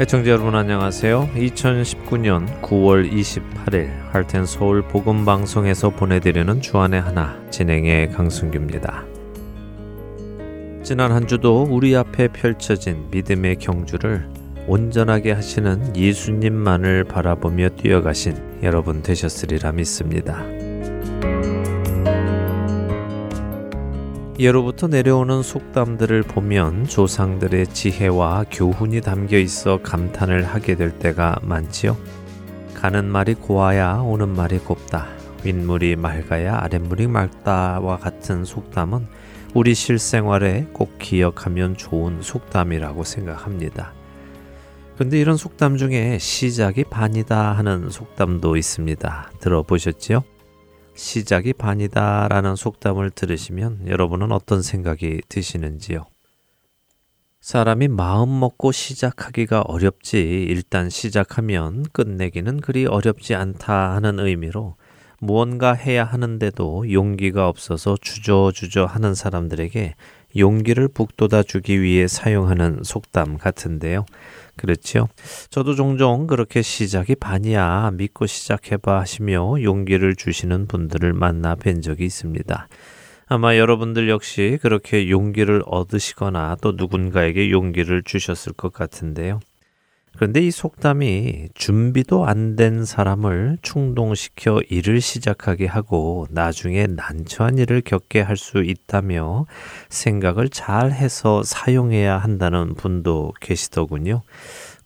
애청자 여러분 안녕하세요. 2019년 9월 28일 할텐 서울 복음 방송에서 보내드리는 주안의 하나 진행의 강승규입니다. 지난 한 주도 우리 앞에 펼쳐진 믿음의 경주를 온전하게 하시는 예수님만을 바라보며 뛰어가신 여러분 되셨으리라 믿습니다. 예로부터 내려오는 속담들을 보면 조상들의 지혜와 교훈이 담겨 있어 감탄을 하게 될 때가 많지요. 가는 말이 고와야 오는 말이 곱다. 윗물이 맑아야 아랫물이 맑다와 같은 속담은 우리 실생활에 꼭 기억하면 좋은 속담이라고 생각합니다. 근데 이런 속담 중에 시작이 반이다 하는 속담도 있습니다. 들어보셨지요? 시작이 반이다 라는 속담을 들으시면 여러분은 어떤 생각이 드시는지요? 사람이 마음 먹고 시작하기가 어렵지 일단 시작하면 끝내기는 그리 어렵지 않다 하는 의미로 무언가 해야 하는데도 용기가 없어서 주저주저 하는 사람들에게 용기를 북돋아 주기 위해 사용하는 속담 같은데요. 그렇죠. 저도 종종 그렇게 시작이 반이야 믿고 시작해봐 하시며 용기를 주시는 분들을 만나 뵌 적이 있습니다. 아마 여러분들 역시 그렇게 용기를 얻으시거나 또 누군가에게 용기를 주셨을 것 같은데요. 그런데 이 속담이 준비도 안 된 사람을 충동시켜 일을 시작하게 하고 나중에 난처한 일을 겪게 할 수 있다며 생각을 잘 해서 사용해야 한다는 분도 계시더군요.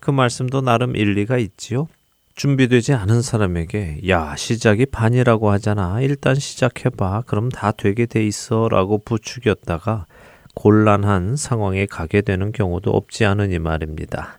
그 말씀도 나름 일리가 있지요. 준비되지 않은 사람에게 야 시작이 반이라고 하잖아 일단 시작해봐 그럼 다 되게 돼 있어 라고 부추겼다가 곤란한 상황에 가게 되는 경우도 없지 않으니 말입니다.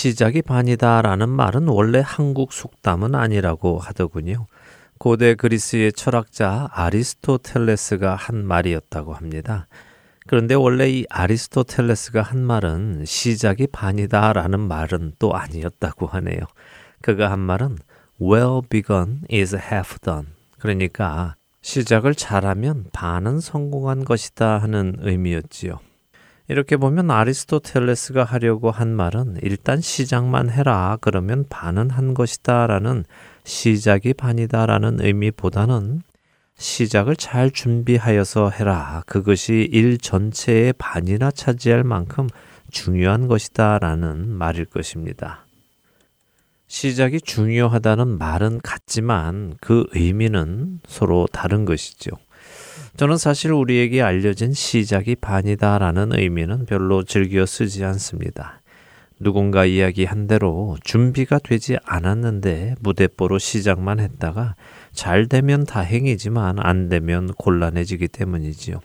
시작이 반이다라는 말은 원래 한국 속담은 아니라고 하더군요. 고대 그리스의 철학자 아리스토텔레스가 한 말이었다고 합니다. 그런데 원래 이 아리스토텔레스가 한 말은 시작이 반이다라는 말은 또 아니었다고 하네요. 그가 한 말은 well begun is half done. 그러니까 시작을 잘하면 반은 성공한 것이다 하는 의미였지요. 이렇게 보면 아리스토텔레스가 하려고 한 말은 일단 시작만 해라 그러면 반은 한 것이다 라는 시작이 반이다 라는 의미보다는 시작을 잘 준비하여서 해라. 그것이 일 전체의 반이나 차지할 만큼 중요한 것이다 라는 말일 것입니다. 시작이 중요하다는 말은 같지만 그 의미는 서로 다른 것이죠. 저는 사실 우리에게 알려진 시작이 반이다라는 의미는 별로 즐겨 쓰지 않습니다. 누군가 이야기한 대로 준비가 되지 않았는데 무대뽀로 시작만 했다가 잘 되면 다행이지만 안 되면 곤란해지기 때문이지요.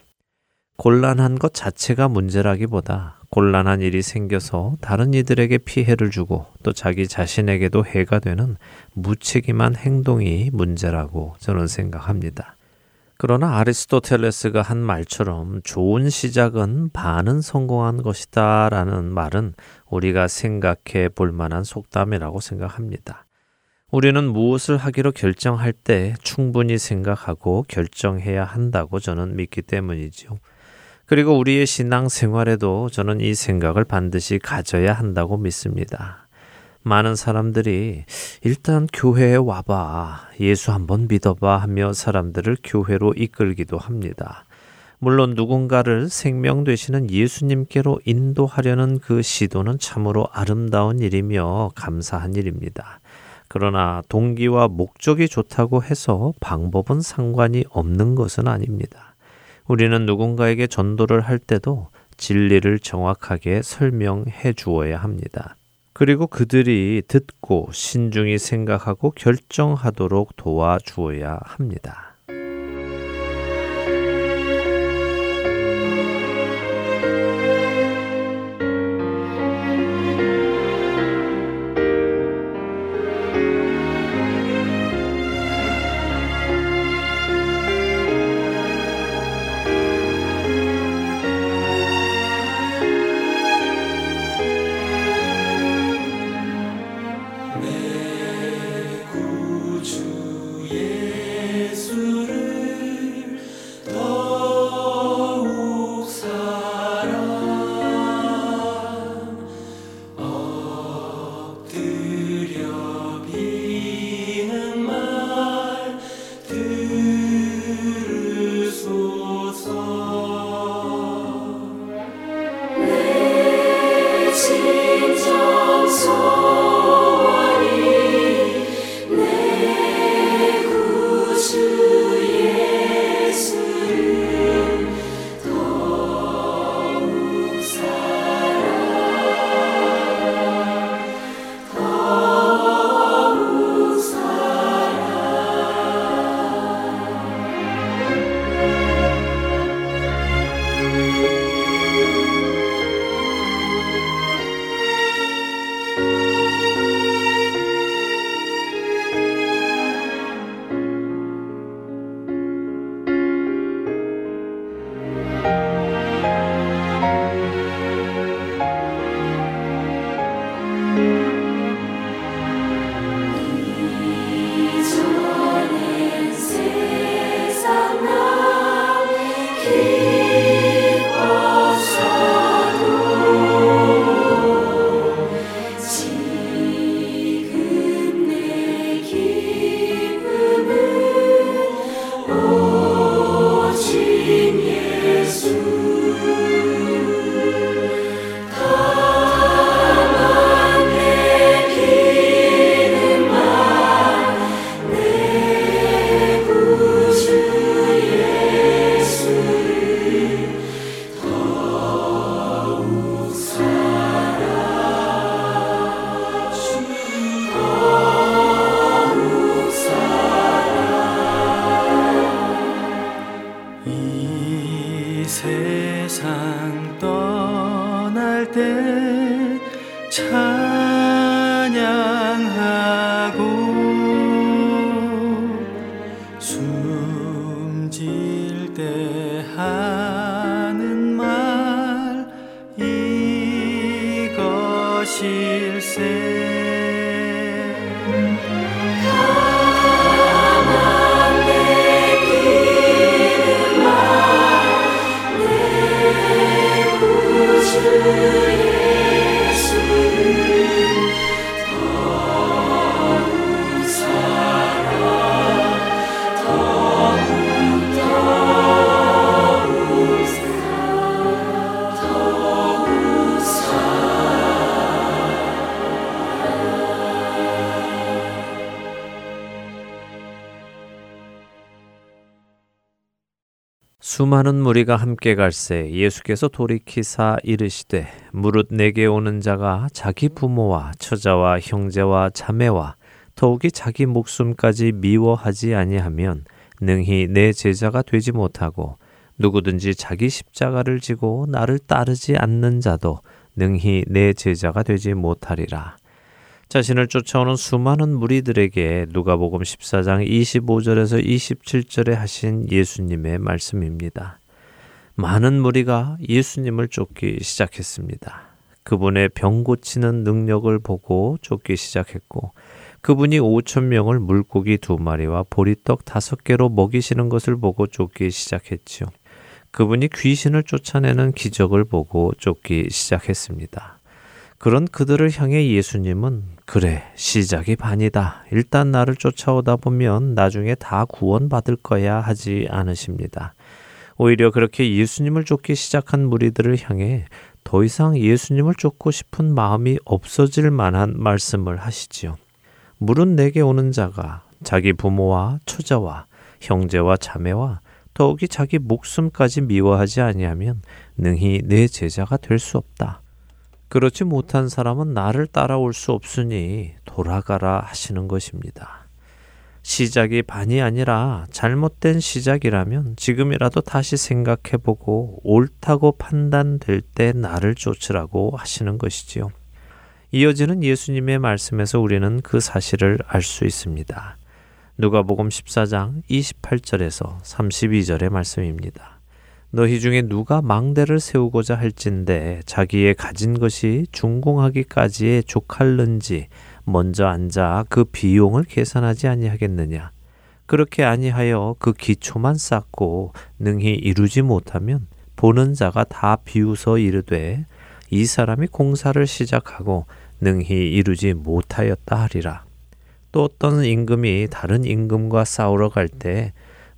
곤란한 것 자체가 문제라기보다 곤란한 일이 생겨서 다른 이들에게 피해를 주고 또 자기 자신에게도 해가 되는 무책임한 행동이 문제라고 저는 생각합니다. 그러나 아리스토텔레스가 한 말처럼 좋은 시작은 반은 성공한 것이다 라는 말은 우리가 생각해 볼 만한 속담이라고 생각합니다. 우리는 무엇을 하기로 결정할 때 충분히 생각하고 결정해야 한다고 저는 믿기 때문이죠. 그리고 우리의 신앙 생활에도 저는 이 생각을 반드시 가져야 한다고 믿습니다. 많은 사람들이 일단 교회에 와봐. 예수 한번 믿어봐 하며 사람들을 교회로 이끌기도 합니다. 물론 누군가를 생명 되시는 예수님께로 인도하려는 그 시도는 참으로 아름다운 일이며 감사한 일입니다. 그러나 동기와 목적이 좋다고 해서 방법은 상관이 없는 것은 아닙니다. 우리는 누군가에게 전도를 할 때도 진리를 정확하게 설명해 주어야 합니다. 그리고 그들이 듣고 신중히 생각하고 결정하도록 도와주어야 합니다. 수많은 무리가 함께 갈새 예수께서 돌이키사 이르시되 무릇 내게 오는 자가 자기 부모와 처자와 형제와 자매와 더욱이 자기 목숨까지 미워하지 아니하면 능히 내 제자가 되지 못하고 누구든지 자기 십자가를 지고 나를 따르지 않는 자도 능히 내 제자가 되지 못하리라. 자신을 쫓아오는 수많은 무리들에게 누가복음 14장 25절에서 27절에 하신 예수님의 말씀입니다. 많은 무리가 예수님을 쫓기 시작했습니다. 그분의 병 고치는 능력을 보고 쫓기 시작했고 그분이 5천 명을 물고기 두 마리와 보리떡 다섯 개로 먹이시는 것을 보고 쫓기 시작했지요. 그분이 귀신을 쫓아내는 기적을 보고 쫓기 시작했습니다. 그런 그들을 향해 예수님은 그래, 시작이 반이다. 일단 나를 쫓아오다 보면 나중에 다 구원받을 거야 하지 않으십니다. 오히려 그렇게 예수님을 쫓기 시작한 무리들을 향해 더 이상 예수님을 쫓고 싶은 마음이 없어질 만한 말씀을 하시지요. 물은 내게 오는 자가 자기 부모와 처자와 형제와 자매와 더욱이 자기 목숨까지 미워하지 아니하면 능히 내 제자가 될 수 없다. 그렇지 못한 사람은 나를 따라올 수 없으니 돌아가라 하시는 것입니다. 시작이 반이 아니라 잘못된 시작이라면 지금이라도 다시 생각해 보고 옳다고 판단될 때 나를 쫓으라고 하시는 것이지요. 이어지는 예수님의 말씀에서 우리는 그 사실을 알 수 있습니다. 누가복음 14장 28절에서 32절의 말씀입니다. 너희 중에 누가 망대를 세우고자 할진대 자기의 가진 것이 중공하기까지에 족할는지 먼저 앉아 그 비용을 계산하지 아니하겠느냐? 그렇게 아니하여 그 기초만 쌓고 능히 이루지 못하면 보는 자가 다 비웃어 이르되 이 사람이 공사를 시작하고 능히 이루지 못하였다 하리라. 또 어떤 임금이 다른 임금과 싸우러 갈 때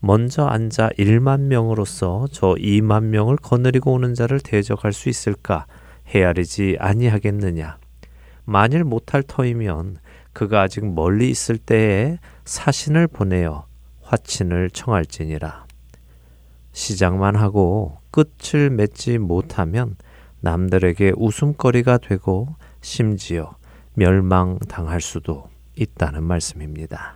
먼저 앉아 1만 명으로서 저 2만 명을 거느리고 오는 자를 대적할 수 있을까 헤아리지 아니하겠느냐. 만일 못할 터이면 그가 아직 멀리 있을 때에 사신을 보내어 화친을 청할지니라. 시작만 하고 끝을 맺지 못하면 남들에게 웃음거리가 되고 심지어 멸망당할 수도 있다는 말씀입니다.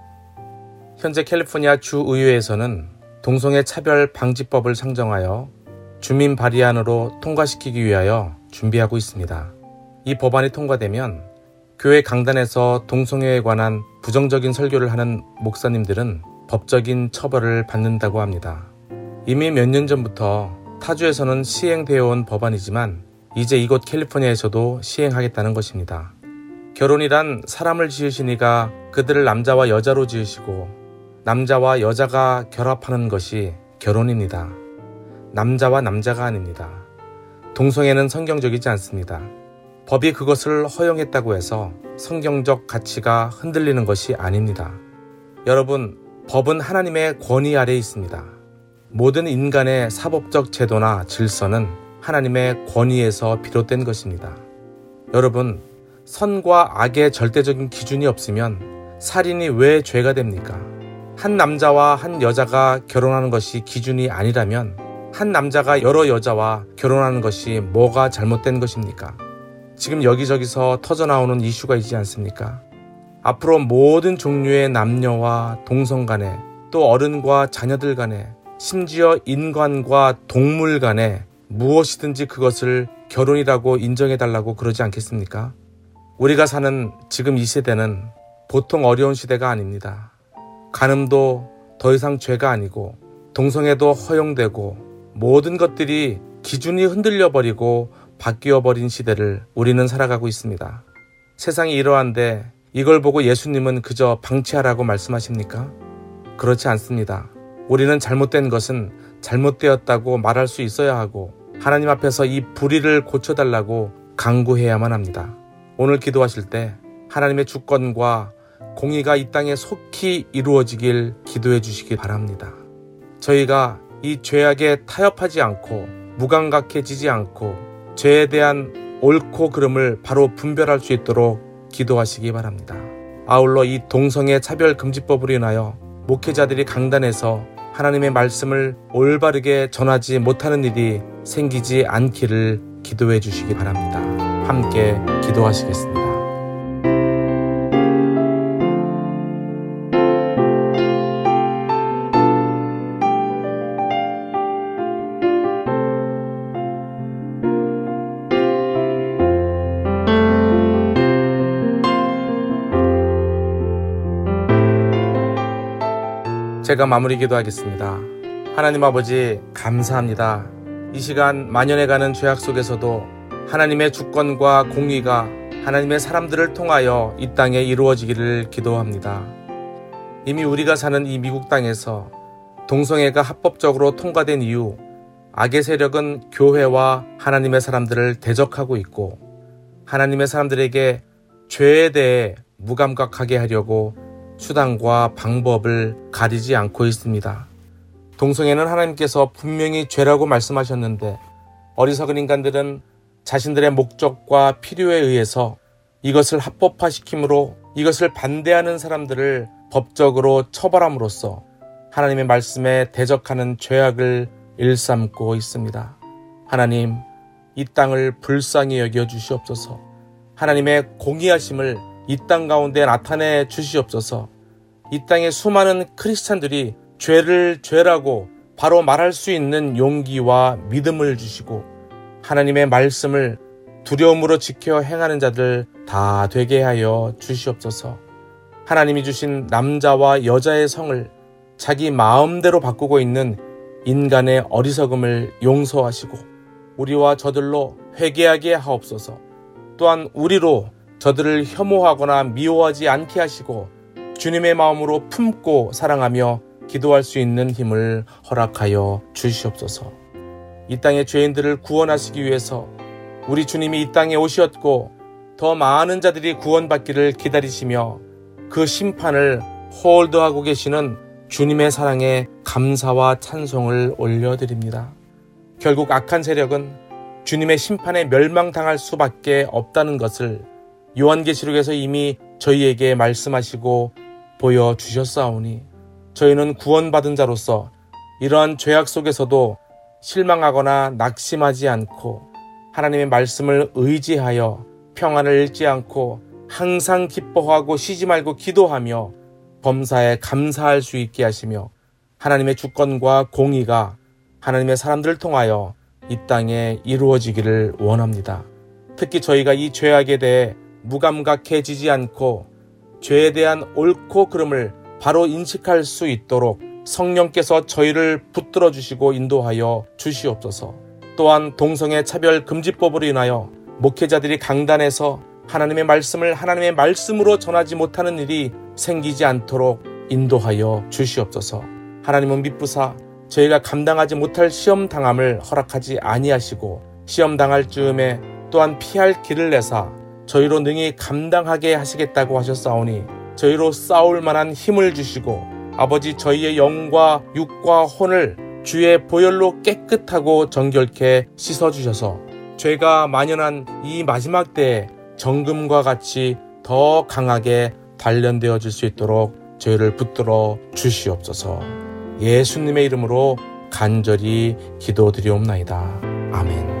현재 캘리포니아 주의회에서는 동성애 차별 방지법을 상정하여 주민 발의안으로 통과시키기 위하여 준비하고 있습니다. 이 법안이 통과되면 교회 강단에서 동성애에 관한 부정적인 설교를 하는 목사님들은 법적인 처벌을 받는다고 합니다. 이미 몇 년 전부터 타주에서는 시행되어 온 법안이지만 이제 이곳 캘리포니아에서도 시행하겠다는 것입니다. 결혼이란 사람을 지으시니가 그들을 남자와 여자로 지으시고 남자와 여자가 결합하는 것이 결혼입니다. 남자와 남자가 아닙니다. 동성애는 성경적이지 않습니다. 법이 그것을 허용했다고 해서 성경적 가치가 흔들리는 것이 아닙니다. 여러분, 법은 하나님의 권위 아래 있습니다. 모든 인간의 사법적 제도나 질서는 하나님의 권위에서 비롯된 것입니다. 여러분, 선과 악의 절대적인 기준이 없으면 살인이 왜 죄가 됩니까? 한 남자와 한 여자가 결혼하는 것이 기준이 아니라면 한 남자가 여러 여자와 결혼하는 것이 뭐가 잘못된 것입니까? 지금 여기저기서 터져나오는 이슈가 있지 않습니까? 앞으로 모든 종류의 남녀와 동성 간에 또 어른과 자녀들 간에 심지어 인간과 동물 간에 무엇이든지 그것을 결혼이라고 인정해달라고 그러지 않겠습니까? 우리가 사는 지금 이 세대는 보통 어려운 시대가 아닙니다. 간음도 더 이상 죄가 아니고 동성애도 허용되고 모든 것들이 기준이 흔들려 버리고 바뀌어 버린 시대를 우리는 살아가고 있습니다. 세상이 이러한데 이걸 보고 예수님은 그저 방치하라고 말씀하십니까? 그렇지 않습니다. 우리는 잘못된 것은 잘못되었다고 말할 수 있어야 하고 하나님 앞에서 이 불의를 고쳐달라고 강구해야만 합니다. 오늘 기도하실 때 하나님의 주권과 공의가 이 땅에 속히 이루어지길 기도해 주시기 바랍니다. 저희가 이 죄악에 타협하지 않고 무감각해지지 않고 죄에 대한 옳고 그름을 바로 분별할 수 있도록 기도하시기 바랍니다. 아울러 이 동성애 차별 금지법으로 인하여 목회자들이 강단에서 하나님의 말씀을 올바르게 전하지 못하는 일이 생기지 않기를 기도해 주시기 바랍니다. 함께 기도하시겠습니다. 제가 마무리 기도하겠습니다. 하나님 아버지, 감사합니다. 이 시간 만연해가는 죄악 속에서도 하나님의 주권과 공의가 하나님의 사람들을 통하여 이 땅에 이루어지기를 기도합니다. 이미 우리가 사는 이 미국 땅에서 동성애가 합법적으로 통과된 이후 악의 세력은 교회와 하나님의 사람들을 대적하고 있고 하나님의 사람들에게 죄에 대해 무감각하게 하려고 수단과 방법을 가리지 않고 있습니다. 동성애는 하나님께서 분명히 죄라고 말씀하셨는데 어리석은 인간들은 자신들의 목적과 필요에 의해서 이것을 합법화시킴으로 이것을 반대하는 사람들을 법적으로 처벌함으로써 하나님의 말씀에 대적하는 죄악을 일삼고 있습니다. 하나님, 이 땅을 불쌍히 여겨 주시옵소서. 하나님의 공의하심을 이 땅 가운데 나타내 주시옵소서. 이 땅의 수많은 크리스찬들이 죄를 죄라고 바로 말할 수 있는 용기와 믿음을 주시고 하나님의 말씀을 두려움으로 지켜 행하는 자들 다 되게 하여 주시옵소서. 하나님이 주신 남자와 여자의 성을 자기 마음대로 바꾸고 있는 인간의 어리석음을 용서하시고 우리와 저들로 회개하게 하옵소서. 또한 우리로 저들을 혐오하거나 미워하지 않게 하시고 주님의 마음으로 품고 사랑하며 기도할 수 있는 힘을 허락하여 주시옵소서. 이 땅의 죄인들을 구원하시기 위해서 우리 주님이 이 땅에 오셨고 더 많은 자들이 구원받기를 기다리시며 그 심판을 홀드하고 계시는 주님의 사랑에 감사와 찬송을 올려드립니다. 결국 악한 세력은 주님의 심판에 멸망당할 수밖에 없다는 것을 요한계시록에서 이미 저희에게 말씀하시고 보여 주셨사오니 저희는 구원받은 자로서 이러한 죄악 속에서도 실망하거나 낙심하지 않고 하나님의 말씀을 의지하여 평안을 잃지 않고 항상 기뻐하고 쉬지 말고 기도하며 범사에 감사할 수 있게 하시며 하나님의 주권과 공의가 하나님의 사람들을 통하여 이 땅에 이루어지기를 원합니다. 특히 저희가 이 죄악에 대해 무감각해지지 않고 죄에 대한 옳고 그름을 바로 인식할 수 있도록 성령께서 저희를 붙들어 주시고 인도하여 주시옵소서. 또한 동성애 차별 금지법으로 인하여 목회자들이 강단에서 하나님의 말씀을 하나님의 말씀으로 전하지 못하는 일이 생기지 않도록 인도하여 주시옵소서. 하나님은 미쁘사 저희가 감당하지 못할 시험 당함을 허락하지 아니하시고 시험 당할 즈음에 또한 피할 길을 내사 저희로 능히 감당하게 하시겠다고 하셨사오니 저희로 싸울 만한 힘을 주시고 아버지 저희의 영과 육과 혼을 주의 보혈로 깨끗하고 정결케 씻어 주셔서 죄가 만연한 이 마지막 때에 정금과 같이 더 강하게 단련되어 질 수 있도록 저희를 붙들어 주시옵소서 예수님의 이름으로 간절히 기도드리옵나이다. 아멘.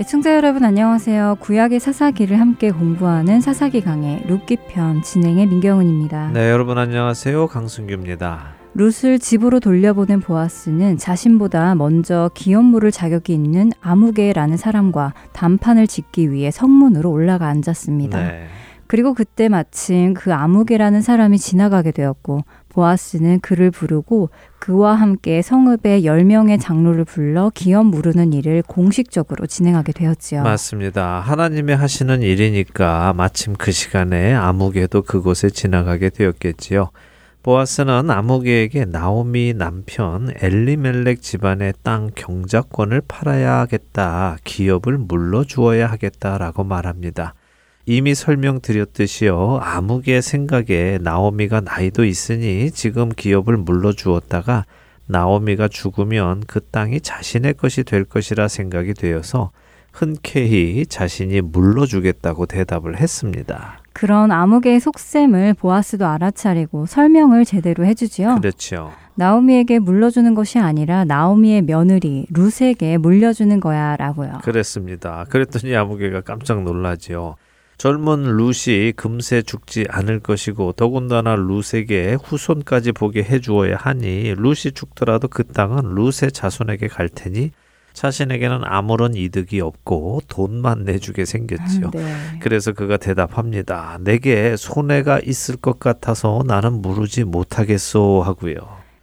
애청자 여러분 안녕하세요. 구약의 사사기를 함께 공부하는 사사기 강의 룻기편 진행의 민경은입니다. 네, 여러분 안녕하세요. 강순규입니다. 룻을 집으로 돌려보낸 보아스는 자신보다 먼저 기업 물을 자격이 있는 아무개라는 사람과 담판을 짓기 위해 성문으로 올라가 앉았습니다. 네. 그리고 그때 마침 그 아무개라는 사람이 지나가게 되었고 보아스는 그를 부르고 그와 함께 성읍의 10명의 장로를 불러 기업 무르는 일을 공식적으로 진행하게 되었지요. 맞습니다. 하나님의 하시는 일이니까 마침 그 시간에 아무개도 그곳에 지나가게 되었겠지요. 보아스는 아무개에게 나오미 남편 엘리멜렉 집안의 땅 경작권을 팔아야겠다. 기업을 물러주어야 하겠다라고 말합니다. 이미 설명드렸듯이요. 아무개 생각에 나오미가 나이도 있으니 지금 기업을 물러주었다가 나오미가 죽으면 그 땅이 자신의 것이 될 것이라 생각이 되어서 흔쾌히 자신이 물러주겠다고 대답을 했습니다. 그런 아무개의 속셈을 보아스도 알아차리고 설명을 제대로 해주지요. 그렇죠. 나오미에게 물려주는 것이 아니라 나오미의 며느리 룻에게 물려주는 거야라고요. 그랬습니다. 그랬더니 아무개가 깜짝 놀라지요. 젊은 룻이 금세 죽지 않을 것이고 더군다나 룻에게 후손까지 보게 해 주어야 하니 룻이 죽더라도 그 땅은 룻의 자손에게 갈 테니 자신에게는 아무런 이득이 없고 돈만 내주게 생겼지요. 아, 네. 그래서 그가 대답합니다. 내게 손해가 있을 것 같아서 나는 무르지 못하겠소 하고요.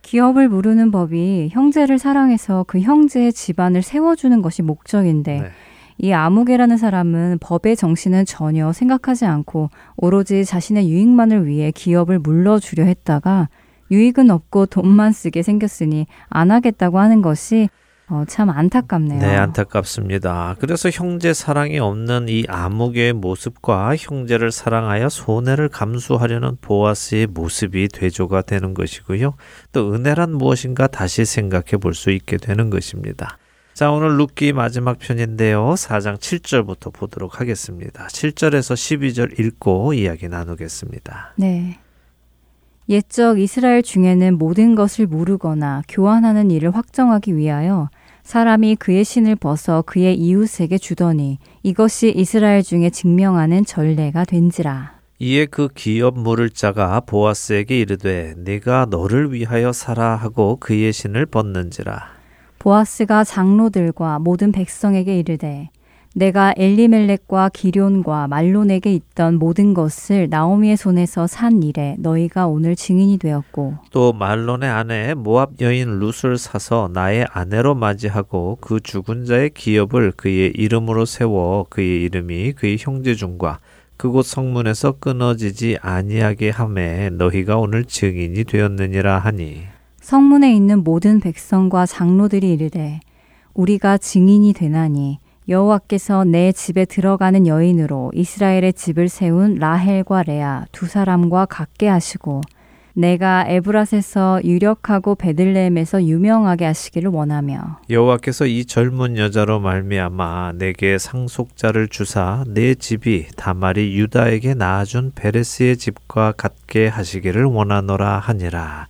기업을 부르는 법이 형제를 사랑해서 그 형제의 집안을 세워주는 것이 목적인데 네. 이 아무개라는 사람은 법의 정신은 전혀 생각하지 않고 오로지 자신의 유익만을 위해 기업을 물러주려 했다가 유익은 없고 돈만 쓰게 생겼으니 안 하겠다고 하는 것이 어, 참 안타깝네요. 네, 안타깝습니다. 그래서 형제 사랑이 없는 이 아무개의 모습과 형제를 사랑하여 손해를 감수하려는 보아스의 모습이 대조가 되는 것이고요. 또 은혜란 무엇인가 다시 생각해 볼 수 있게 되는 것입니다. 자, 오늘 룻기 마지막 편인데요. 4장 7절부터 보도록 하겠습니다. 7절에서 12절 읽고 이야기 나누겠습니다. 네. 옛적 이스라엘 중에는 모든 것을 모르거나 교환하는 일을 확정하기 위하여 사람이 그의 신을 벗어 그의 이웃에게 주더니 이것이 이스라엘 중에 증명하는 전례가 된지라. 이에 그 기업 물을 자가 보아스에게 이르되 네가 너를 위하여 살아 하고 그의 신을 벗는지라. 보아스가 장로들과 모든 백성에게 이르되 내가 엘리멜렉과 기럨과 말론에게 있던 모든 것을 나오미의 손에서 산 일에 너희가 오늘 증인이 되었고 또 말론의 아내 모압 여인 룻을 사서 나의 아내로 맞이하고 그 죽은 자의 기업을 그의 이름으로 세워 그의 이름이 그의 형제 중과 그곳 성문에서 끊어지지 아니하게 함에 너희가 오늘 증인이 되었느니라 하니 성문에 있는 모든 백성과 장로들이 이르되 우리가 증인이 되나니 여호와께서 내 집에 들어가는 여인으로 이스라엘의 집을 세운 라헬과 레아 두 사람과 같게 하시고 내가 에브라스에서 유력하고 베들레헴에서 유명하게 하시기를 원하며 여호와께서 이 젊은 여자로 말미암아 내게 상속자를 주사 내 집이 다말이 유다에게 낳아준 베레스의 집과 같게 하시기를 원하노라 하니라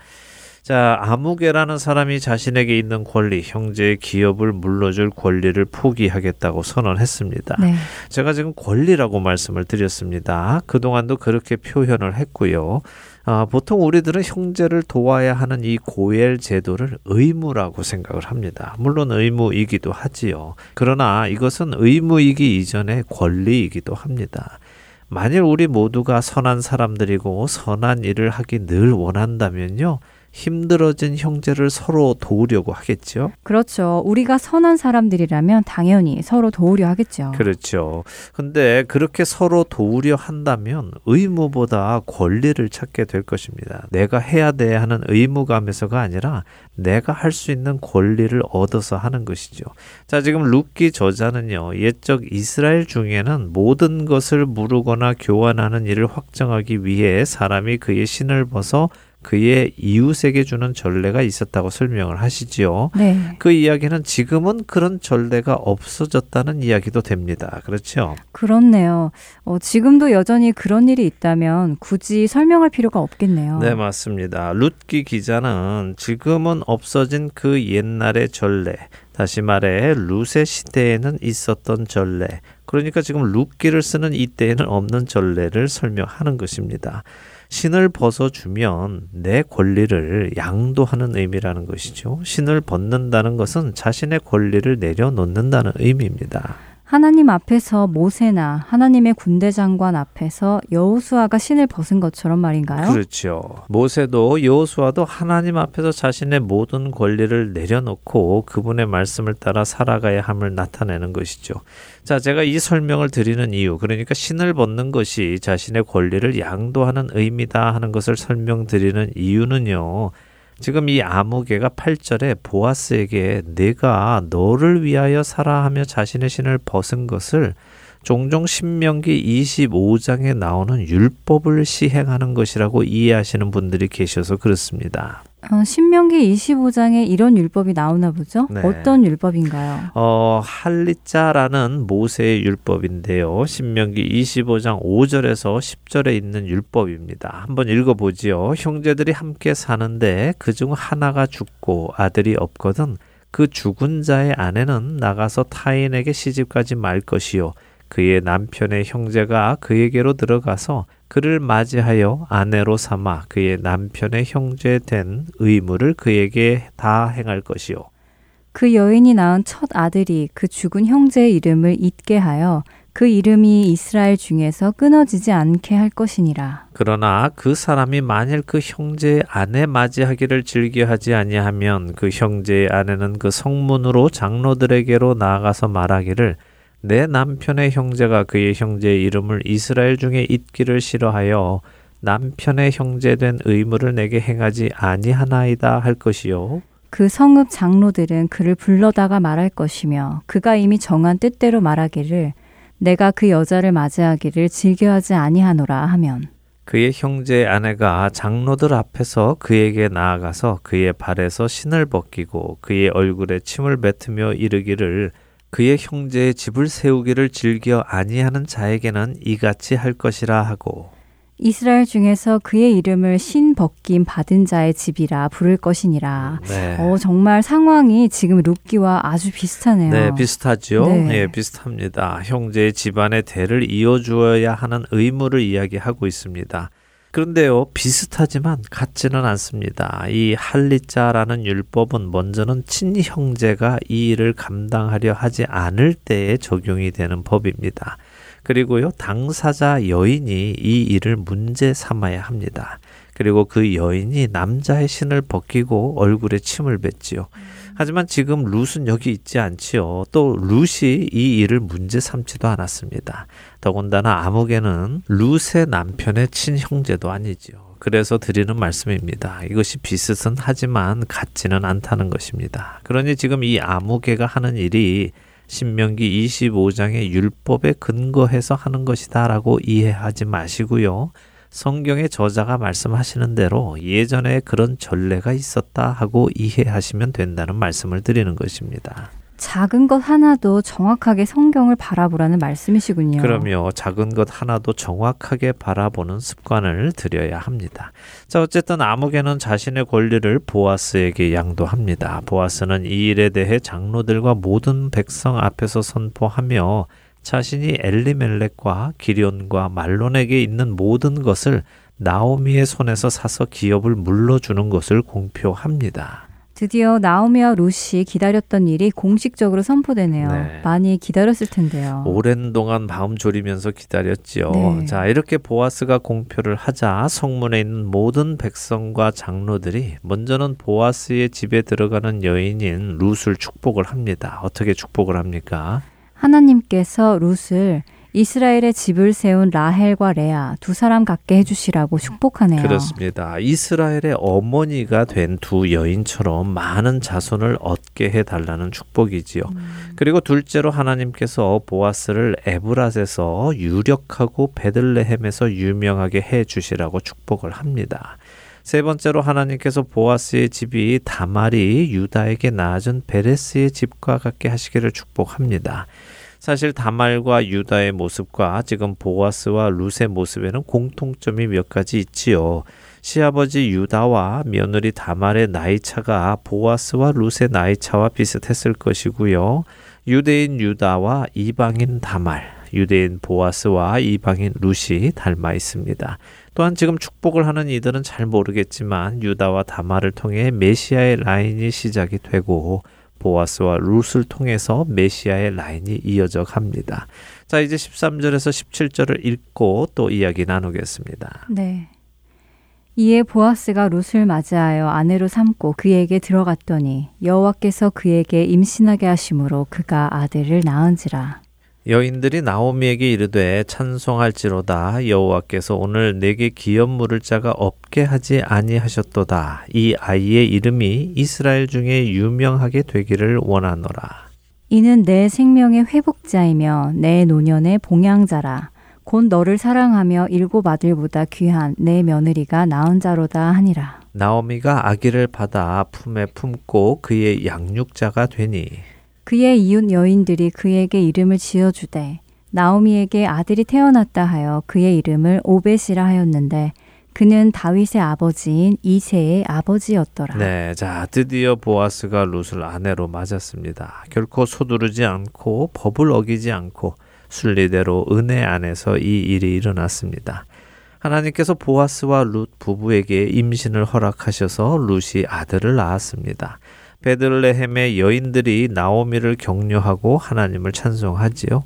자, 아무개라는 사람이 자신에게 있는 권리, 형제의 기업을 물러줄 권리를 포기하겠다고 선언했습니다. 네. 제가 지금 권리라고 말씀을 드렸습니다. 그동안도 그렇게 표현을 했고요. 아, 보통 우리들은 형제를 도와야 하는 이 고엘 제도를 의무라고 생각을 합니다. 물론 의무이기도 하지요. 그러나 이것은 의무이기 이전에 권리이기도 합니다. 만일 우리 모두가 선한 사람들이고 선한 일을 하기 늘 원한다면요. 힘들어진 형제를 서로 도우려고 하겠죠. 그렇죠. 우리가 선한 사람들이라면 당연히 서로 도우려 하겠죠. 그렇죠. 근데 그렇게 서로 도우려 한다면 의무보다 권리를 찾게 될 것입니다. 내가 해야 돼 하는 의무감에서가 아니라 내가 할 수 있는 권리를 얻어서 하는 것이죠. 자, 지금 룻기 저자는요. 옛적 이스라엘 중에는 모든 것을 물으거나 교환하는 일을 확정하기 위해 사람이 그의 신을 벗어 그의 이웃에게 주는 전례가 있었다고 설명을 하시지요. 네. 그 이야기는 지금은 그런 전례가 없어졌다는 이야기도 됩니다. 그렇죠? 그렇네요. 어, 지금도 여전히 그런 일이 있다면 굳이 설명할 필요가 없겠네요. 네, 맞습니다. 룻기 기자는 지금은 없어진 그 옛날의 전례, 다시 말해 룻의 시대에는 있었던 전례, 그러니까 지금 룻기를 쓰는 이때에는 없는 전례를 설명하는 것입니다. 신을 벗어주면 내 권리를 양도하는 의미라는 것이죠. 신을 벗는다는 것은 자신의 권리를 내려놓는다는 의미입니다. 하나님 앞에서 모세나 하나님의 군대 장관 앞에서 여호수아가 신을 벗은 것처럼 말인가요? 그렇죠. 모세도 여호수아도 하나님 앞에서 자신의 모든 권리를 내려놓고 그분의 말씀을 따라 살아가야 함을 나타내는 것이죠. 자, 제가 이 설명을 드리는 이유, 그러니까 신을 벗는 것이 자신의 권리를 양도하는 의미다 하는 것을 설명드리는 이유는요. 지금 이 아무개가 8절에 보아스에게 내가 너를 위하여 살아 하며 자신의 신을 벗은 것을 종종 신명기 25장에 나오는 율법을 시행하는 것이라고 이해하시는 분들이 계셔서 그렇습니다. 어, 신명기 25장에 이런 율법이 나오나 보죠? 네. 어떤 율법인가요? 어, 할리자라는 모세의 율법인데요. 신명기 25장 5절에서 10절에 있는 율법입니다. 한번 읽어보지요. 형제들이 함께 사는데 그중 하나가 죽고 아들이 없거든 그 죽은 자의 아내는 나가서 타인에게 시집가지 말 것이요. 그의 남편의 형제가 그에게로 들어가서 그를 맞이하여 아내로 삼아 그의 남편의 형제 된 의무를 그에게 다 행할 것이요. 그 여인이 낳은 첫 아들이 그 죽은 형제의 이름을 잊게 하여 그 이름이 이스라엘 중에서 끊어지지 않게 할 것이니라. 그러나 그 사람이 만일 그 형제의 아내 맞이하기를 즐겨하지 아니하면 그 형제의 아내는 그 성문으로 장로들에게로 나아가서 말하기를 내 남편의 형제가 그의 형제의 이름을 이스라엘 중에 잊기를 싫어하여 남편의 형제된 의무를 내게 행하지 아니하나이다 할 것이요. 그 성읍 장로들은 그를 불러다가 말할 것이며 그가 이미 정한 뜻대로 말하기를 내가 그 여자를 맞이하기를 즐겨하지 아니하노라 하면 그의 형제의 아내가 장로들 앞에서 그에게 나아가서 그의 발에서 신을 벗기고 그의 얼굴에 침을 뱉으며 이르기를 그의 형제의 집을 세우기를 즐겨 아니하는 자에게는 이같이 할 것이라 하고 이스라엘 중에서 그의 이름을 신 벗김 받은 자의 집이라 부를 것이니라. 네. 어, 정말 상황이 지금 룻기와 아주 비슷하네요. 네, 비슷하죠. 네. 네, 비슷합니다. 형제의 집안의 대를 이어주어야 하는 의무를 이야기하고 있습니다. 그런데요, 비슷하지만 같지는 않습니다. 이 할리자라는 율법은 먼저는 친형제가 이 일을 감당하려 하지 않을 때에 적용이 되는 법입니다. 그리고요, 당사자 여인이 이 일을 문제 삼아야 합니다. 그리고 그 여인이 남자의 신을 벗기고 얼굴에 침을 뱉지요. 하지만 지금 룻은 여기 있지 않지요. 또 룻이 이 일을 문제 삼지도 않았습니다. 더군다나 아무개는 룻의 남편의 친형제도 아니지요. 그래서 드리는 말씀입니다. 이것이 비슷은 하지만 같지는 않다는 것입니다. 그러니 지금 이 아무개가 하는 일이 신명기 25장의 율법에 근거해서 하는 것이다라고 이해하지 마시고요. 성경의 저자가 말씀하시는 대로 예전에 그런 전례가 있었다 하고 이해하시면 된다는 말씀을 드리는 것입니다. 작은 것 하나도 정확하게 성경을 바라보라는 말씀이시군요. 그럼요. 작은 것 하나도 정확하게 바라보는 습관을 들여야 합니다. 자, 어쨌든 아무개는 자신의 권리를 보아스에게 양도합니다. 보아스는 이 일에 대해 장로들과 모든 백성 앞에서 선포하며 자신이 엘리멜렉과 기련과 말론에게 있는 모든 것을 나오미의 손에서 사서 기업을 물러주는 것을 공표합니다. 드디어 나오미와 루시 기다렸던 일이 공식적으로 선포되네요. 네. 많이 기다렸을 텐데요. 오랜 동안 마음 졸이면서 기다렸지요. 네. 자, 이렇게 보아스가 공표를 하자 성문에 있는 모든 백성과 장로들이 먼저는 보아스의 집에 들어가는 여인인 룻을 축복을 합니다. 어떻게 축복을 합니까? 하나님께서 룻을 이스라엘의 집을 세운 라헬과 레아 두 사람 갖게 해주시라고 축복하네요. 그렇습니다. 이스라엘의 어머니가 된 두 여인처럼 많은 자손을 얻게 해달라는 축복이지요. 음. 그리고 둘째로 하나님께서 보아스를 에브라스에서 유력하고 베들레헴에서 유명하게 해주시라고 축복을 합니다. 세 번째로 하나님께서 보아스의 집이 다말이 유다에게 낳아준 베레스의 집과 같게 하시기를 축복합니다. 사실 다말과 유다의 모습과 지금 보아스와 룻의 모습에는 공통점이 몇 가지 있지요. 시아버지 유다와 며느리 다말의 나이 차가 보아스와 룻의 나이 차와 비슷했을 것이고요. 유대인 유다와 이방인 다말, 유대인 보아스와 이방인 룻이 닮아 있습니다. 또한 지금 축복을 하는 이들은 잘 모르겠지만 유다와 다말을 통해 메시아의 라인이 시작이 되고 보아스와 룻을 통해서 메시아의 라인이 이어져 갑니다. 자, 이제 13절에서 17절을 읽고 또 이야기 나누겠습니다. 네. 이에 보아스가 룻을 맞이하여 아내로 삼고 그에게 들어갔더니 여호와께서 그에게 임신하게 하심으로 그가 아들을 낳은지라. 여인들이 나오미에게 이르되 찬송할지로다. 여호와께서 오늘 내게 기업 물을 자가 없게 하지 아니하셨도다. 이 아이의 이름이 이스라엘 중에 유명하게 되기를 원하노라. 이는 내 생명의 회복자이며 내 노년의 봉양자라. 곧 너를 사랑하며 일곱 아들보다 귀한 내 며느리가 낳은 자로다 하니라. 나오미가 아기를 받아 품에 품고 그의 양육자가 되니 그의 이웃 여인들이 그에게 이름을 지어주되 나오미에게 아들이 태어났다 하여 그의 이름을 오벳이라 하였는데 그는 다윗의 아버지인 이세의 아버지였더라. 네, 자 드디어 보아스가 룻을 아내로 맞았습니다. 결코 소두르지 않고 법을 어기지 않고 순리대로 은혜 안에서 이 일이 일어났습니다. 하나님께서 보아스와 룻 부부에게 임신을 허락하셔서 룻이 아들을 낳았습니다. 베들레헴의 여인들이 나오미를 격려하고 하나님을 찬송하지요.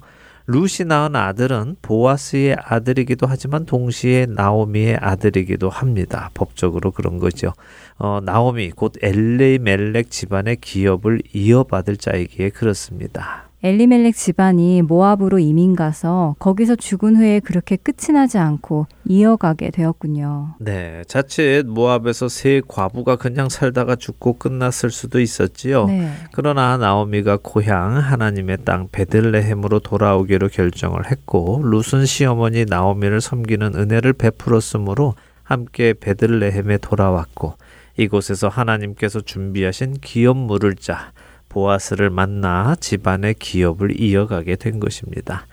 루시 낳은 아들은 보아스의 아들이기도 하지만 동시에 나오미의 아들이기도 합니다. 법적으로 그런 거죠. 어, 나오미 곧 엘레멜렉 집안의 기업을 이어받을 자이기에 그렇습니다. 엘리멜렉 집안이 모압으로 이민 가서 거기서 죽은 후에 그렇게 끝이 나지 않고 이어가게 되었군요. 네, 자칫 모압에서 세 과부가 그냥 살다가 죽고 끝났을 수도 있었지요. 네. 그러나 나오미가 고향 하나님의 땅 베들레헴으로 돌아오기로 결정을 했고 룻은 시어머니 나오미를 섬기는 은혜를 베풀었으므로 함께 베들레헴에 돌아왔고 이곳에서 하나님께서 준비하신 기업 물을 짜 보아스를 만나 집안의 기업을 이어가게 된 것입니다.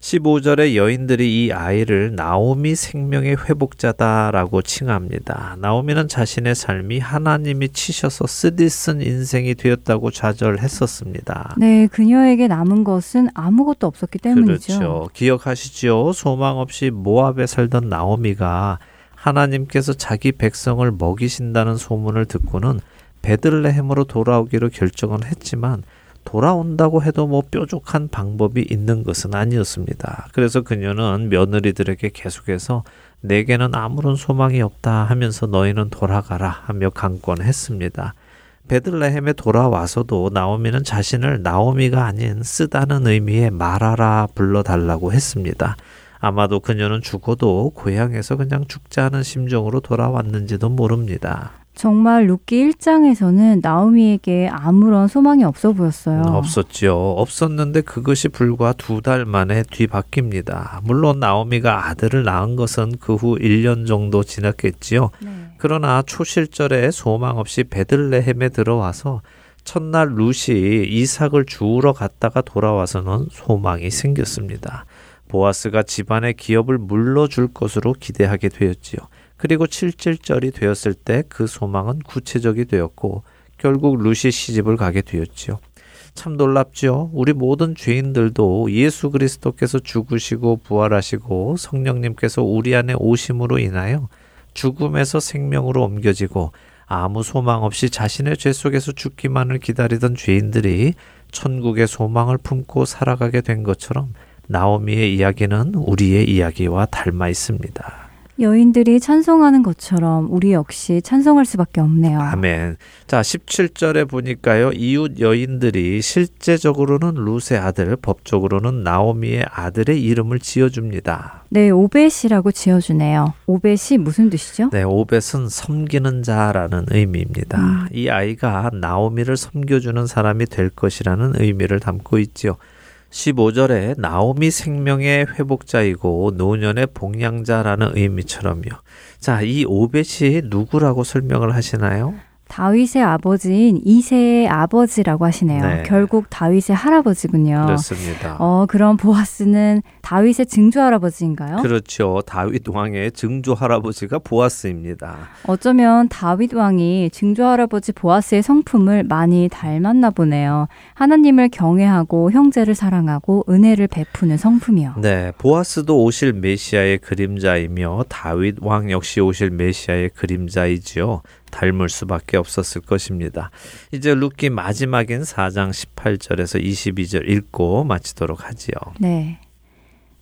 15절에 여인들이 이 아이를 나오미 생명의 회복자다라고 칭합니다. 나오미는 자신의 삶이 하나님이 치셔서 쓰디쓴 인생이 되었다고 좌절했었습니다. 네, 그녀에게 남은 것은 아무것도 없었기 때문이죠. 그렇죠. 기억하시죠? 소망 없이 모압에 살던 나오미가 하나님께서 자기 백성을 먹이신다는 소문을 듣고는 베들레헴으로 돌아오기로 결정은 했지만 돌아온다고 해도 뭐 뾰족한 방법이 있는 것은 아니었습니다. 그래서 그녀는 며느리들에게 계속해서 내게는 아무런 소망이 없다 하면서 너희는 돌아가라 하며 강권했습니다. 베들레헴에 돌아와서도 나오미는 자신을 나오미가 아닌 쓰다는 의미의 말하라 불러달라고 했습니다. 아마도 그녀는 죽어도 고향에서 그냥 죽자 하는 심정으로 돌아왔는지도 모릅니다. 정말 룻기 1장에서는 나오미에게 아무런 소망이 없어 보였어요. 없었죠. 없었는데 그것이 불과 두 달 만에 뒤바뀝니다. 물론 나오미가 아들을 낳은 것은 그 후 1년 정도 지났겠지요. 네. 그러나 초실절에 소망 없이 베들레헴에 들어와서 첫날 룻이 이삭을 주우러 갔다가 돌아와서는 소망이 생겼습니다. 보아스가 집안의 기업을 물러줄 것으로 기대하게 되었지요. 그리고 7절절이 되었을 때 그 소망은 구체적이 되었고 결국 루시 시집을 가게 되었지요. 참 놀랍죠. 우리 모든 죄인들도 예수 그리스도께서 죽으시고 부활하시고 성령님께서 우리 안에 오심으로 인하여 죽음에서 생명으로 옮겨지고 아무 소망 없이 자신의 죄 속에서 죽기만을 기다리던 죄인들이 천국의 소망을 품고 살아가게 된 것처럼 나오미의 이야기는 우리의 이야기와 닮아 있습니다. 여인들이 찬송하는 것처럼 우리 역시 찬송할 수밖에 없네요. 아멘. 자, 17절에 보니까요. 이웃 여인들이 실제적으로는 룻의 아들, 법적으로는 나오미의 아들의 이름을 지어 줍니다. 네, 오벳이라고 지어 주네요. 오벳이 무슨 뜻이죠? 네, 오벳은 섬기는 자라는 의미입니다. 음. 이 아이가 나오미를 섬겨 주는 사람이 될 것이라는 의미를 담고 있지요. 15절에 나오미 생명의 회복자이고 노년의 봉양자라는 의미처럼요. 자, 이 오벳이 누구라고 설명을 하시나요? 다윗의 아버지인 이세의 아버지라고 하시네요. 네. 결국 다윗의 할아버지군요. 그렇습니다. 어, 그럼 보아스는 다윗의 증조 할아버지인가요? 그렇죠. 다윗 왕의 증조 할아버지가 보아스입니다. 어쩌면 다윗 왕이 증조 할아버지 보아스의 성품을 많이 닮았나 보네요. 하나님을 경외하고 형제를 사랑하고 은혜를 베푸는 성품이요. 네, 보아스도 오실 메시아의 그림자이며 다윗 왕 역시 오실 메시아의 그림자이지요. 닮을 수밖에 없었을 것입니다. 이제 룻기 마지막인 4장 18절에서 22절 읽고 마치도록 하지요. 네.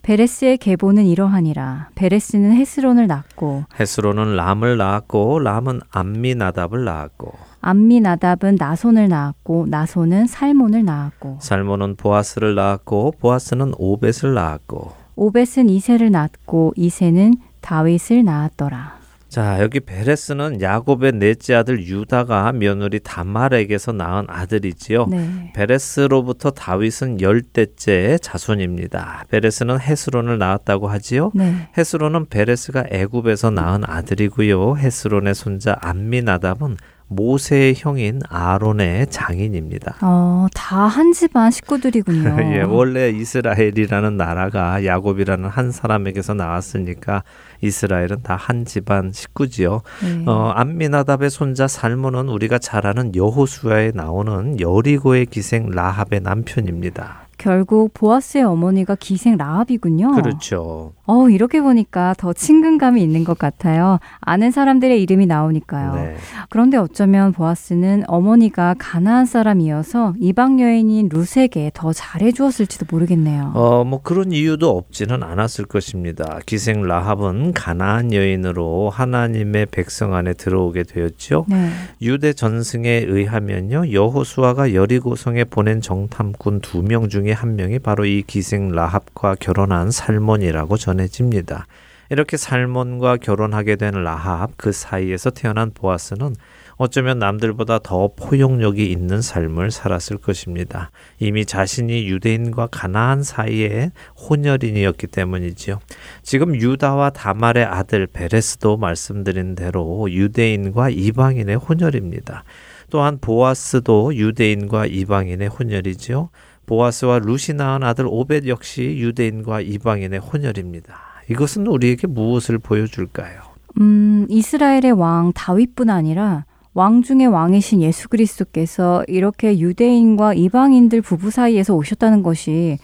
베레스의 계보는 이러하니라. 베레스는 헤스론을 낳고 헤스론은 람을 낳았고 람은 암미나답을 낳았고 암미나답은 나손을 낳았고 나손은 살몬을 낳았고 살몬은 보아스를 낳았고 보아스는 오벳을 낳았고 오벳은 이세를 낳았고 이세는 다윗을 낳았더라. 자, 여기 베레스는 야곱의 넷째 아들 유다가 며느리 다말에게서 낳은 아들이지요. 네. 베레스로부터 다윗은 열대째 자손입니다. 베레스는 헤스론을 낳았다고 하지요. 네. 헤스론은 베레스가 애굽에서 낳은 아들이고요. 헤스론의 손자 암미나답은 모세의 형인 아론의 장인입니다. 어, 다 한 집안 식구들이군요. 예, 원래 이스라엘이라는 나라가 야곱이라는 한 사람에게서 나왔으니까 이스라엘은 다 한 집안 식구지요. 네. 어, 암미나답의 손자 살몬은 우리가 잘 아는 여호수아에 나오는 여리고의 기생 라합의 남편입니다. 결국 보아스의 어머니가 기생 라합이군요. 그렇죠. 어, 이렇게 보니까 더 친근감이 있는 것 같아요. 아는 사람들의 이름이 나오니까요. 네. 그런데 어쩌면 보아스는 어머니가 가나안 사람이어서 이방 여인인 룻에게 더 잘해 주었을지도 모르겠네요. 어, 뭐 그런 이유도 없지는 않았을 것입니다. 기생 라합은 가나안 여인으로 하나님의 백성 안에 들어오게 되었죠. 네. 유대 전승에 의하면요. 여호수아가 여리고성에 보낸 정탐꾼 두 명 중에 한 명이 바로 이 기생 라합과 결혼한 살몬이라고 전해집니다. 이렇게 살몬과 결혼하게 된 라합 그 사이에서 태어난 보아스는 어쩌면 남들보다 더 포용력이 있는 삶을 살았을 것입니다. 이미 자신이 유대인과 가나안 사이에 혼혈인이었기 때문이지요. 지금 유다와 다말의 아들 베레스도 말씀드린 대로 유대인과 이방인의 혼혈입니다. 또한 보아스도 유대인과 이방인의 혼혈이지요. 보아스와 루시 낳은 아들 오벳 역시 유대인과 이방인의 혼혈입니다. 이것은 우리에게 무엇을 보여줄까요? 음, 이스라엘의 왕 다윗뿐 아니라 왕 중의 왕이신 예수 그리스도께서 이렇게 유대인과 이방인들 부부 사이에서 오셨다는 것이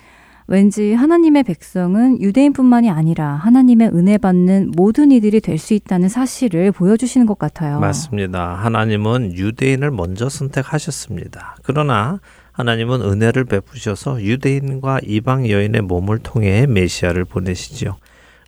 왠지 하나님의 백성은 유대인뿐만이 아니라 하나님의 은혜 받는 모든 이들이 될 수 있다는 사실을 보여주시는 것 같아요. 맞습니다. 하나님은 유대인을 먼저 선택하셨습니다. 그러나 하나님은 은혜를 베푸셔서 유대인과 이방 여인의 몸을 통해 메시아를 보내시지요.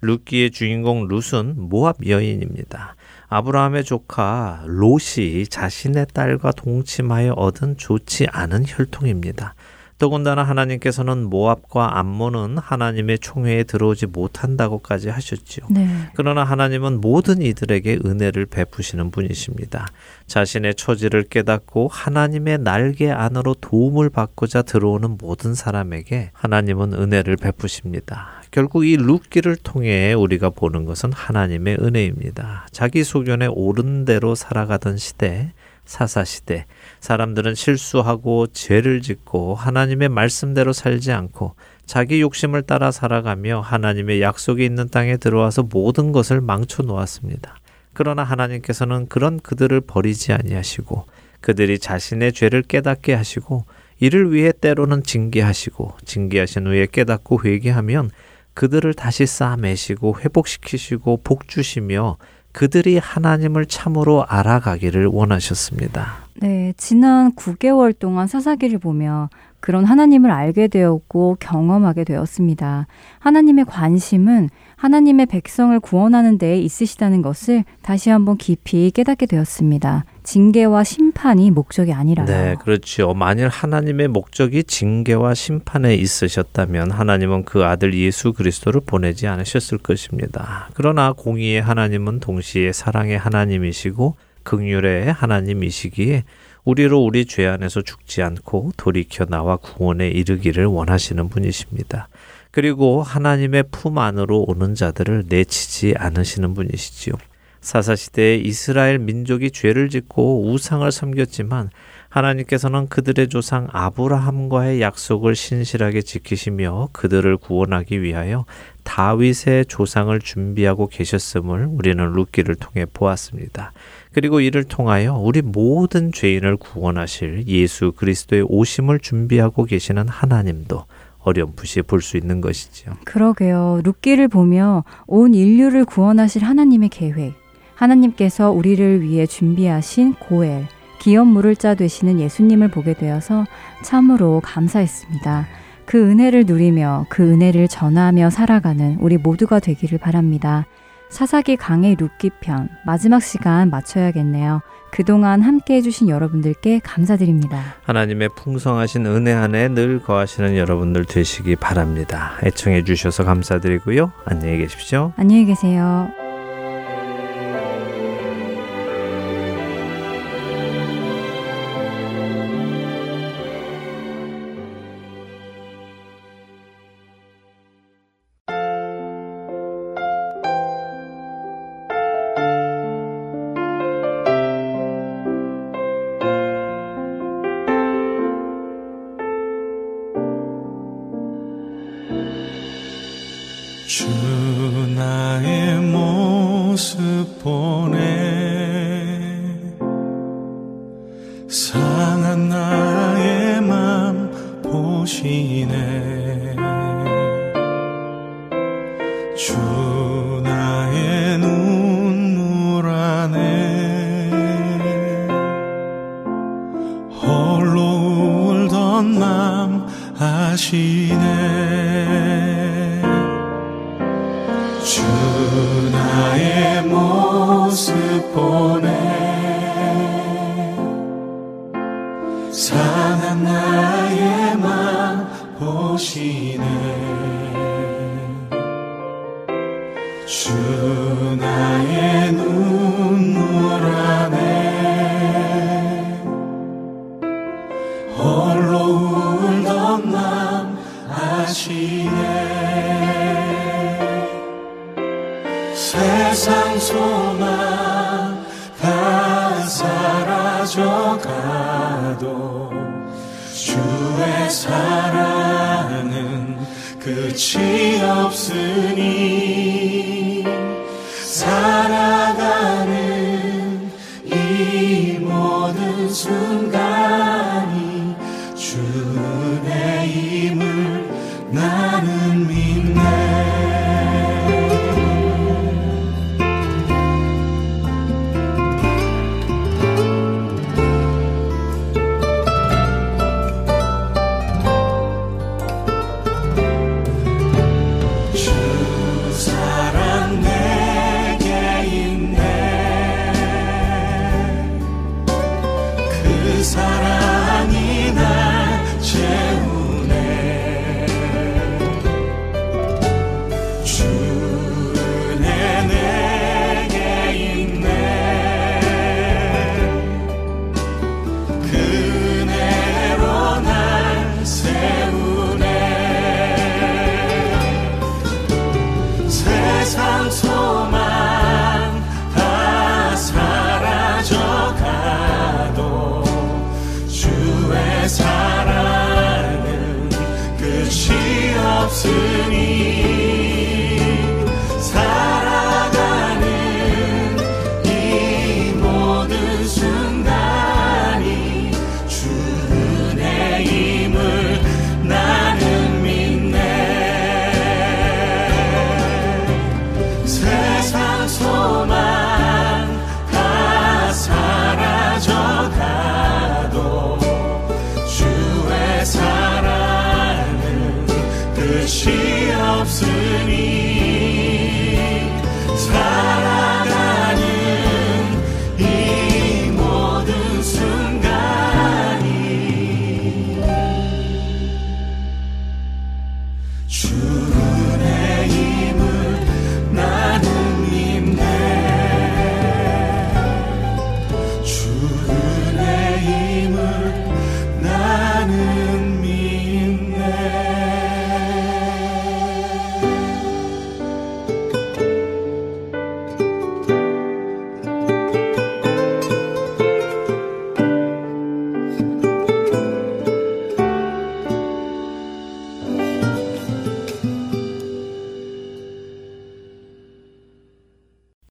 룻기의 주인공 룻은 모압 여인입니다. 아브라함의 조카 롯이 자신의 딸과 동침하여 얻은 좋지 않은 혈통입니다. 더군다나 하나님께서는 모압과 암몬은 하나님의 총회에 들어오지 못한다고까지 하셨지요. 네. 그러나 하나님은 모든 이들에게 은혜를 베푸시는 분이십니다. 자신의 처지를 깨닫고 하나님의 날개 안으로 도움을 받고자 들어오는 모든 사람에게 하나님은 은혜를 베푸십니다. 결국 이 룻기를 통해 우리가 보는 것은 하나님의 은혜입니다. 자기 소견에 옳은 대로 살아가던 시대, 사사 시대, 사람들은 실수하고 죄를 짓고 하나님의 말씀대로 살지 않고 자기 욕심을 따라 살아가며 하나님의 약속이 있는 땅에 들어와서 모든 것을 망쳐 놓았습니다. 그러나 하나님께서는 그런 그들을 버리지 아니하시고 그들이 자신의 죄를 깨닫게 하시고 이를 위해 때로는 징계하시고 징계하신 후에 깨닫고 회개하면 그들을 다시 쌓아매시고 회복시키시고 복주시며 그들이 하나님을 참으로 알아가기를 원하셨습니다. 네, 지난 9개월 동안 사사기를 보며 그런 하나님을 알게 되었고 경험하게 되었습니다. 하나님의 관심은 하나님의 백성을 구원하는 데 있으시다는 것을 다시 한번 깊이 깨닫게 되었습니다. 징계와 심판이 목적이 아니라요. 네, 그렇죠. 만일 하나님의 목적이 징계와 심판에 있으셨다면 하나님은 그 아들 예수 그리스도를 보내지 않으셨을 것입니다. 그러나 공의의 하나님은 동시에 사랑의 하나님이시고 극률의 하나님이시기에 우리로 우리 죄 안에서 죽지 않고 돌이켜 나와 구원에 이르기를 원하시는 분이십니다. 그리고 하나님의 품 안으로 오는 자들을 내치지 않으시는 분이시지요. 사사시대에 이스라엘 민족이 죄를 짓고 우상을 섬겼지만 하나님께서는 그들의 조상 아브라함과의 약속을 신실하게 지키시며 그들을 구원하기 위하여 다윗의 조상을 준비하고 계셨음을 우리는 룻기를 통해 보았습니다. 그리고 이를 통하여 우리 모든 죄인을 구원하실 예수 그리스도의 오심을 준비하고 계시는 하나님도 어렴풋이 볼 수 있는 것이지요. 그러게요. 룻기를 보며 온 인류를 구원하실 하나님의 계획, 하나님께서 우리를 위해 준비하신 고엘, 기업물을 자 되시는 예수님을 보게 되어서 참으로 감사했습니다. 그 은혜를 누리며 그 은혜를 전하며 살아가는 우리 모두가 되기를 바랍니다. 사사기 강의 룻기 편 마지막 시간 마쳐야겠네요. 그동안 함께 해주신 여러분들께 감사드립니다. 하나님의 풍성하신 은혜 안에 늘 거하시는 여러분들 되시기 바랍니다. 애청해 주셔서 감사드리고요. 안녕히 계십시오. 안녕히 계세요.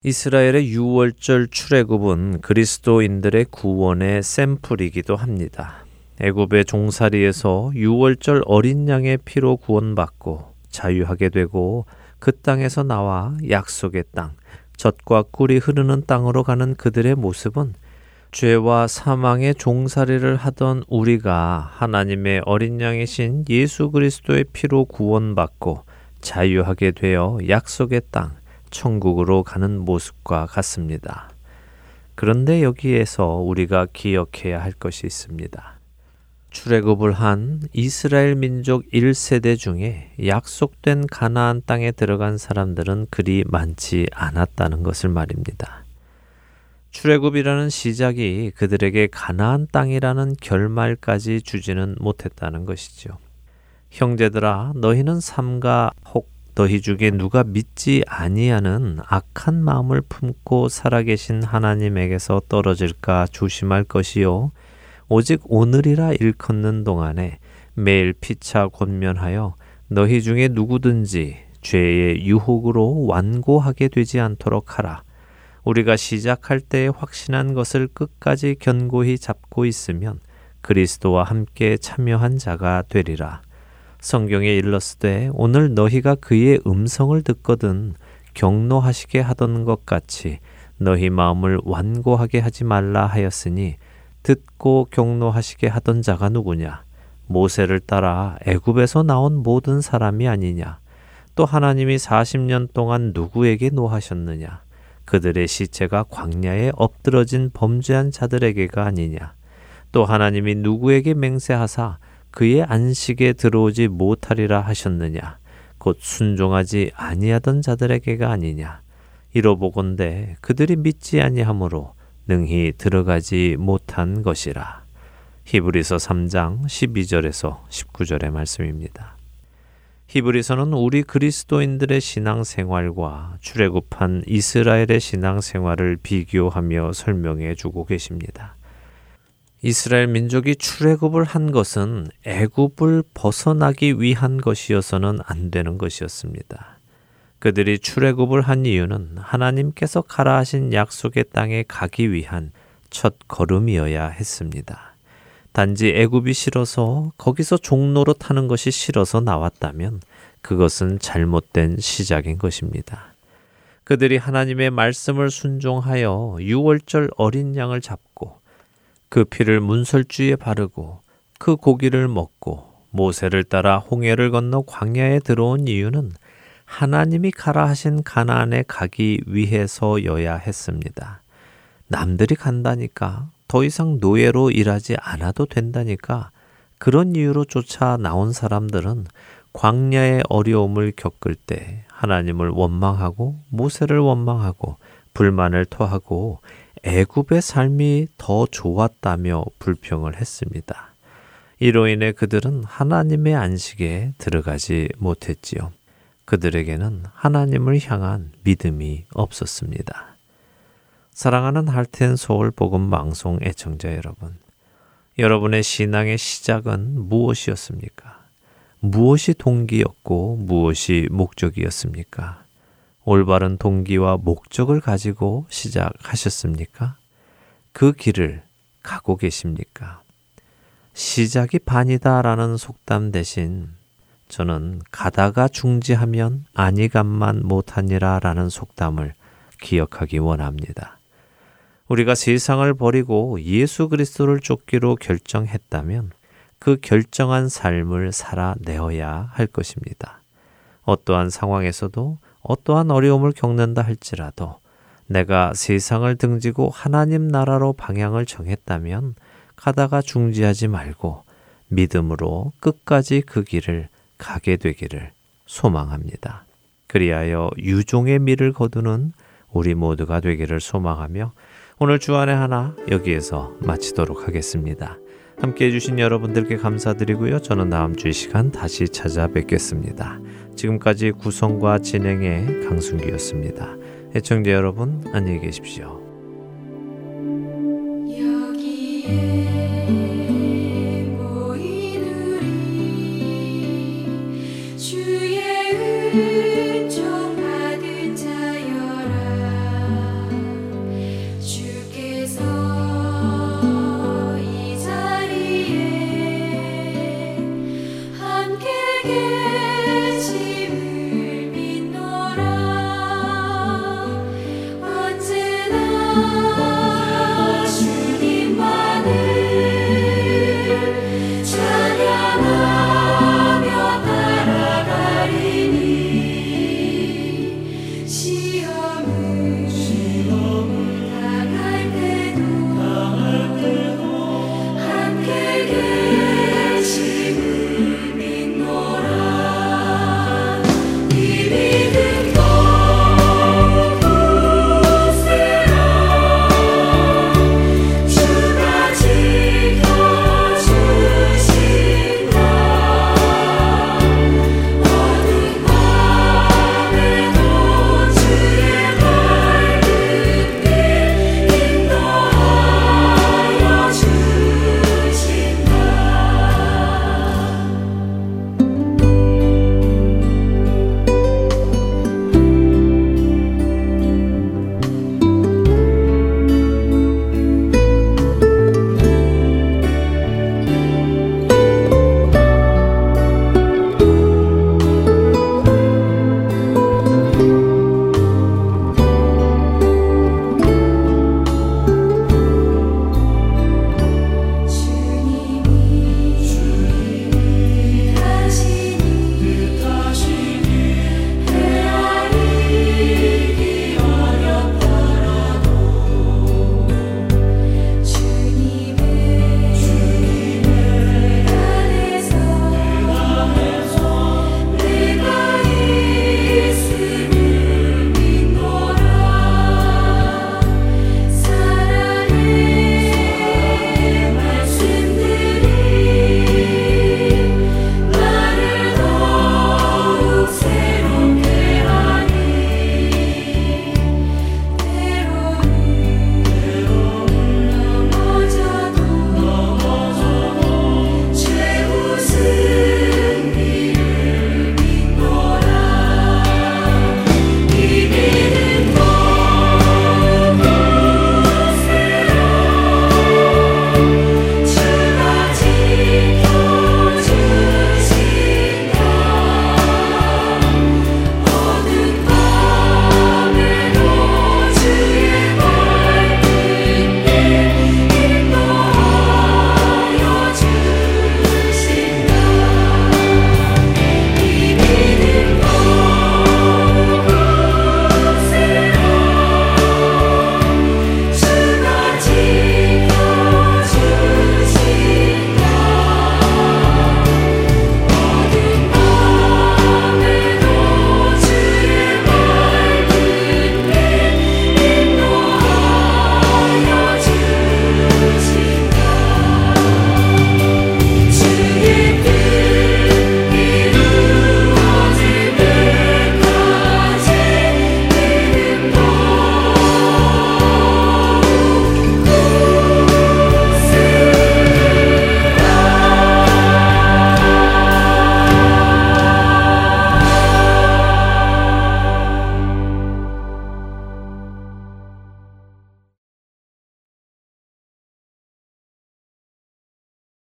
이스라엘의 유월절 출애굽은 그리스도인들의 구원의 샘플이기도 합니다. 애굽의 종살이에서 유월절 어린 양의 피로 구원받고 자유하게 되고 그 땅에서 나와 약속의 땅, 젖과 꿀이 흐르는 땅으로 가는 그들의 모습은 죄와 사망의 종살이를 하던 우리가 하나님의 어린 양이신 예수 그리스도의 피로 구원받고 자유하게 되어 약속의 땅, 천국으로 가는 모습과 같습니다. 그런데 여기에서 우리가 기억해야 할 것이 있습니다. 출애굽을 한 이스라엘 민족 1세대 중에 약속된 가나안 땅에 들어간 사람들은 그리 많지 않았다는 것을 말입니다. 출애굽이라는 시작이 그들에게 가나안 땅이라는 결말까지 주지는 못했다는 것이죠. 형제들아 너희는 삼가 혹 너희 중에 누가 믿지 아니하는 악한 마음을 품고 살아계신 하나님에게서 떨어질까 조심할 것이요 오직 오늘이라 일컫는 동안에 매일 피차 권면하여 너희 중에 누구든지 죄의 유혹으로 완고하게 되지 않도록 하라. 우리가 시작할 때에 확신한 것을 끝까지 견고히 잡고 있으면 그리스도와 함께 참여한 자가 되리라. 성경에 일렀으되 오늘 너희가 그의 음성을 듣거든 경노하시게 하던 것 같이 너희 마음을 완고하게 하지 말라 하였으니 듣고 경노하시게 하던 자가 누구냐? 모세를 따라 애굽에서 나온 모든 사람이 아니냐? 또 하나님이 40년 동안 누구에게 노하셨느냐? 그들의 시체가 광야에 엎드러진 범죄한 자들에게가 아니냐? 또 하나님이 누구에게 맹세하사 그의 안식에 들어오지 못하리라 하셨느냐 곧 순종하지 아니하던 자들에게가 아니냐 이로 보건대 그들이 믿지 아니하므로 능히 들어가지 못한 것이라 히브리서 3장 12절에서 19절의 말씀입니다. 히브리서는 우리 그리스도인들의 신앙생활과 출애굽한 이스라엘의 신앙생활을 비교하며 설명해 주고 계십니다. 이스라엘 민족이 출애굽을 한 것은 애굽을 벗어나기 위한 것이어서는 안 되는 것이었습니다. 그들이 출애굽을 한 이유는 하나님께서 가라 하신 약속의 땅에 가기 위한 첫 걸음이어야 했습니다. 단지 애굽이 싫어서 거기서 종로로 타는 것이 싫어서 나왔다면 그것은 잘못된 시작인 것입니다. 그들이 하나님의 말씀을 순종하여 유월절 어린 양을 잡고 그 피를 문설주에 바르고 그 고기를 먹고 모세를 따라 홍해를 건너 광야에 들어온 이유는 하나님이 가라 하신 가나안에 가기 위해서여야 했습니다. 남들이 간다니까 더 이상 노예로 일하지 않아도 된다니까 그런 이유로 쫓아 나온 사람들은 광야의 어려움을 겪을 때 하나님을 원망하고 모세를 원망하고 불만을 토하고 애굽의 삶이 더 좋았다며 불평을 했습니다. 이로 인해 그들은 하나님의 안식에 들어가지 못했지요. 그들에게는 하나님을 향한 믿음이 없었습니다. 사랑하는 할텐 서울 복음 방송 애청자 여러분. 여러분의 신앙의 시작은 무엇이었습니까? 무엇이 동기였고 무엇이 목적이었습니까? 올바른 동기와 목적을 가지고 시작하셨습니까? 그 길을 가고 계십니까? 시작이 반이다라는 속담 대신 저는 가다가 중지하면 아니감만 못하니라라는 속담을 기억하기 원합니다. 우리가 세상을 버리고 예수 그리스도를 쫓기로 결정했다면 그 결정한 삶을 살아내어야 할 것입니다. 어떠한 상황에서도 어떠한 어려움을 겪는다 할지라도 내가 세상을 등지고 하나님 나라로 방향을 정했다면 가다가 중지하지 말고 믿음으로 끝까지 그 길을 가게 되기를 소망합니다. 그리하여 유종의 미를 거두는 우리 모두가 되기를 소망하며 오늘 주안의 하나 여기에서 마치도록 하겠습니다. 함께 해주신 여러분들께 감사드리고요. 저는 다음 주 이 시간 다시 찾아뵙겠습니다. 지금까지 구성과 진행의 강순기였습니다. 애청자 여러분 안녕히 계십시오. again.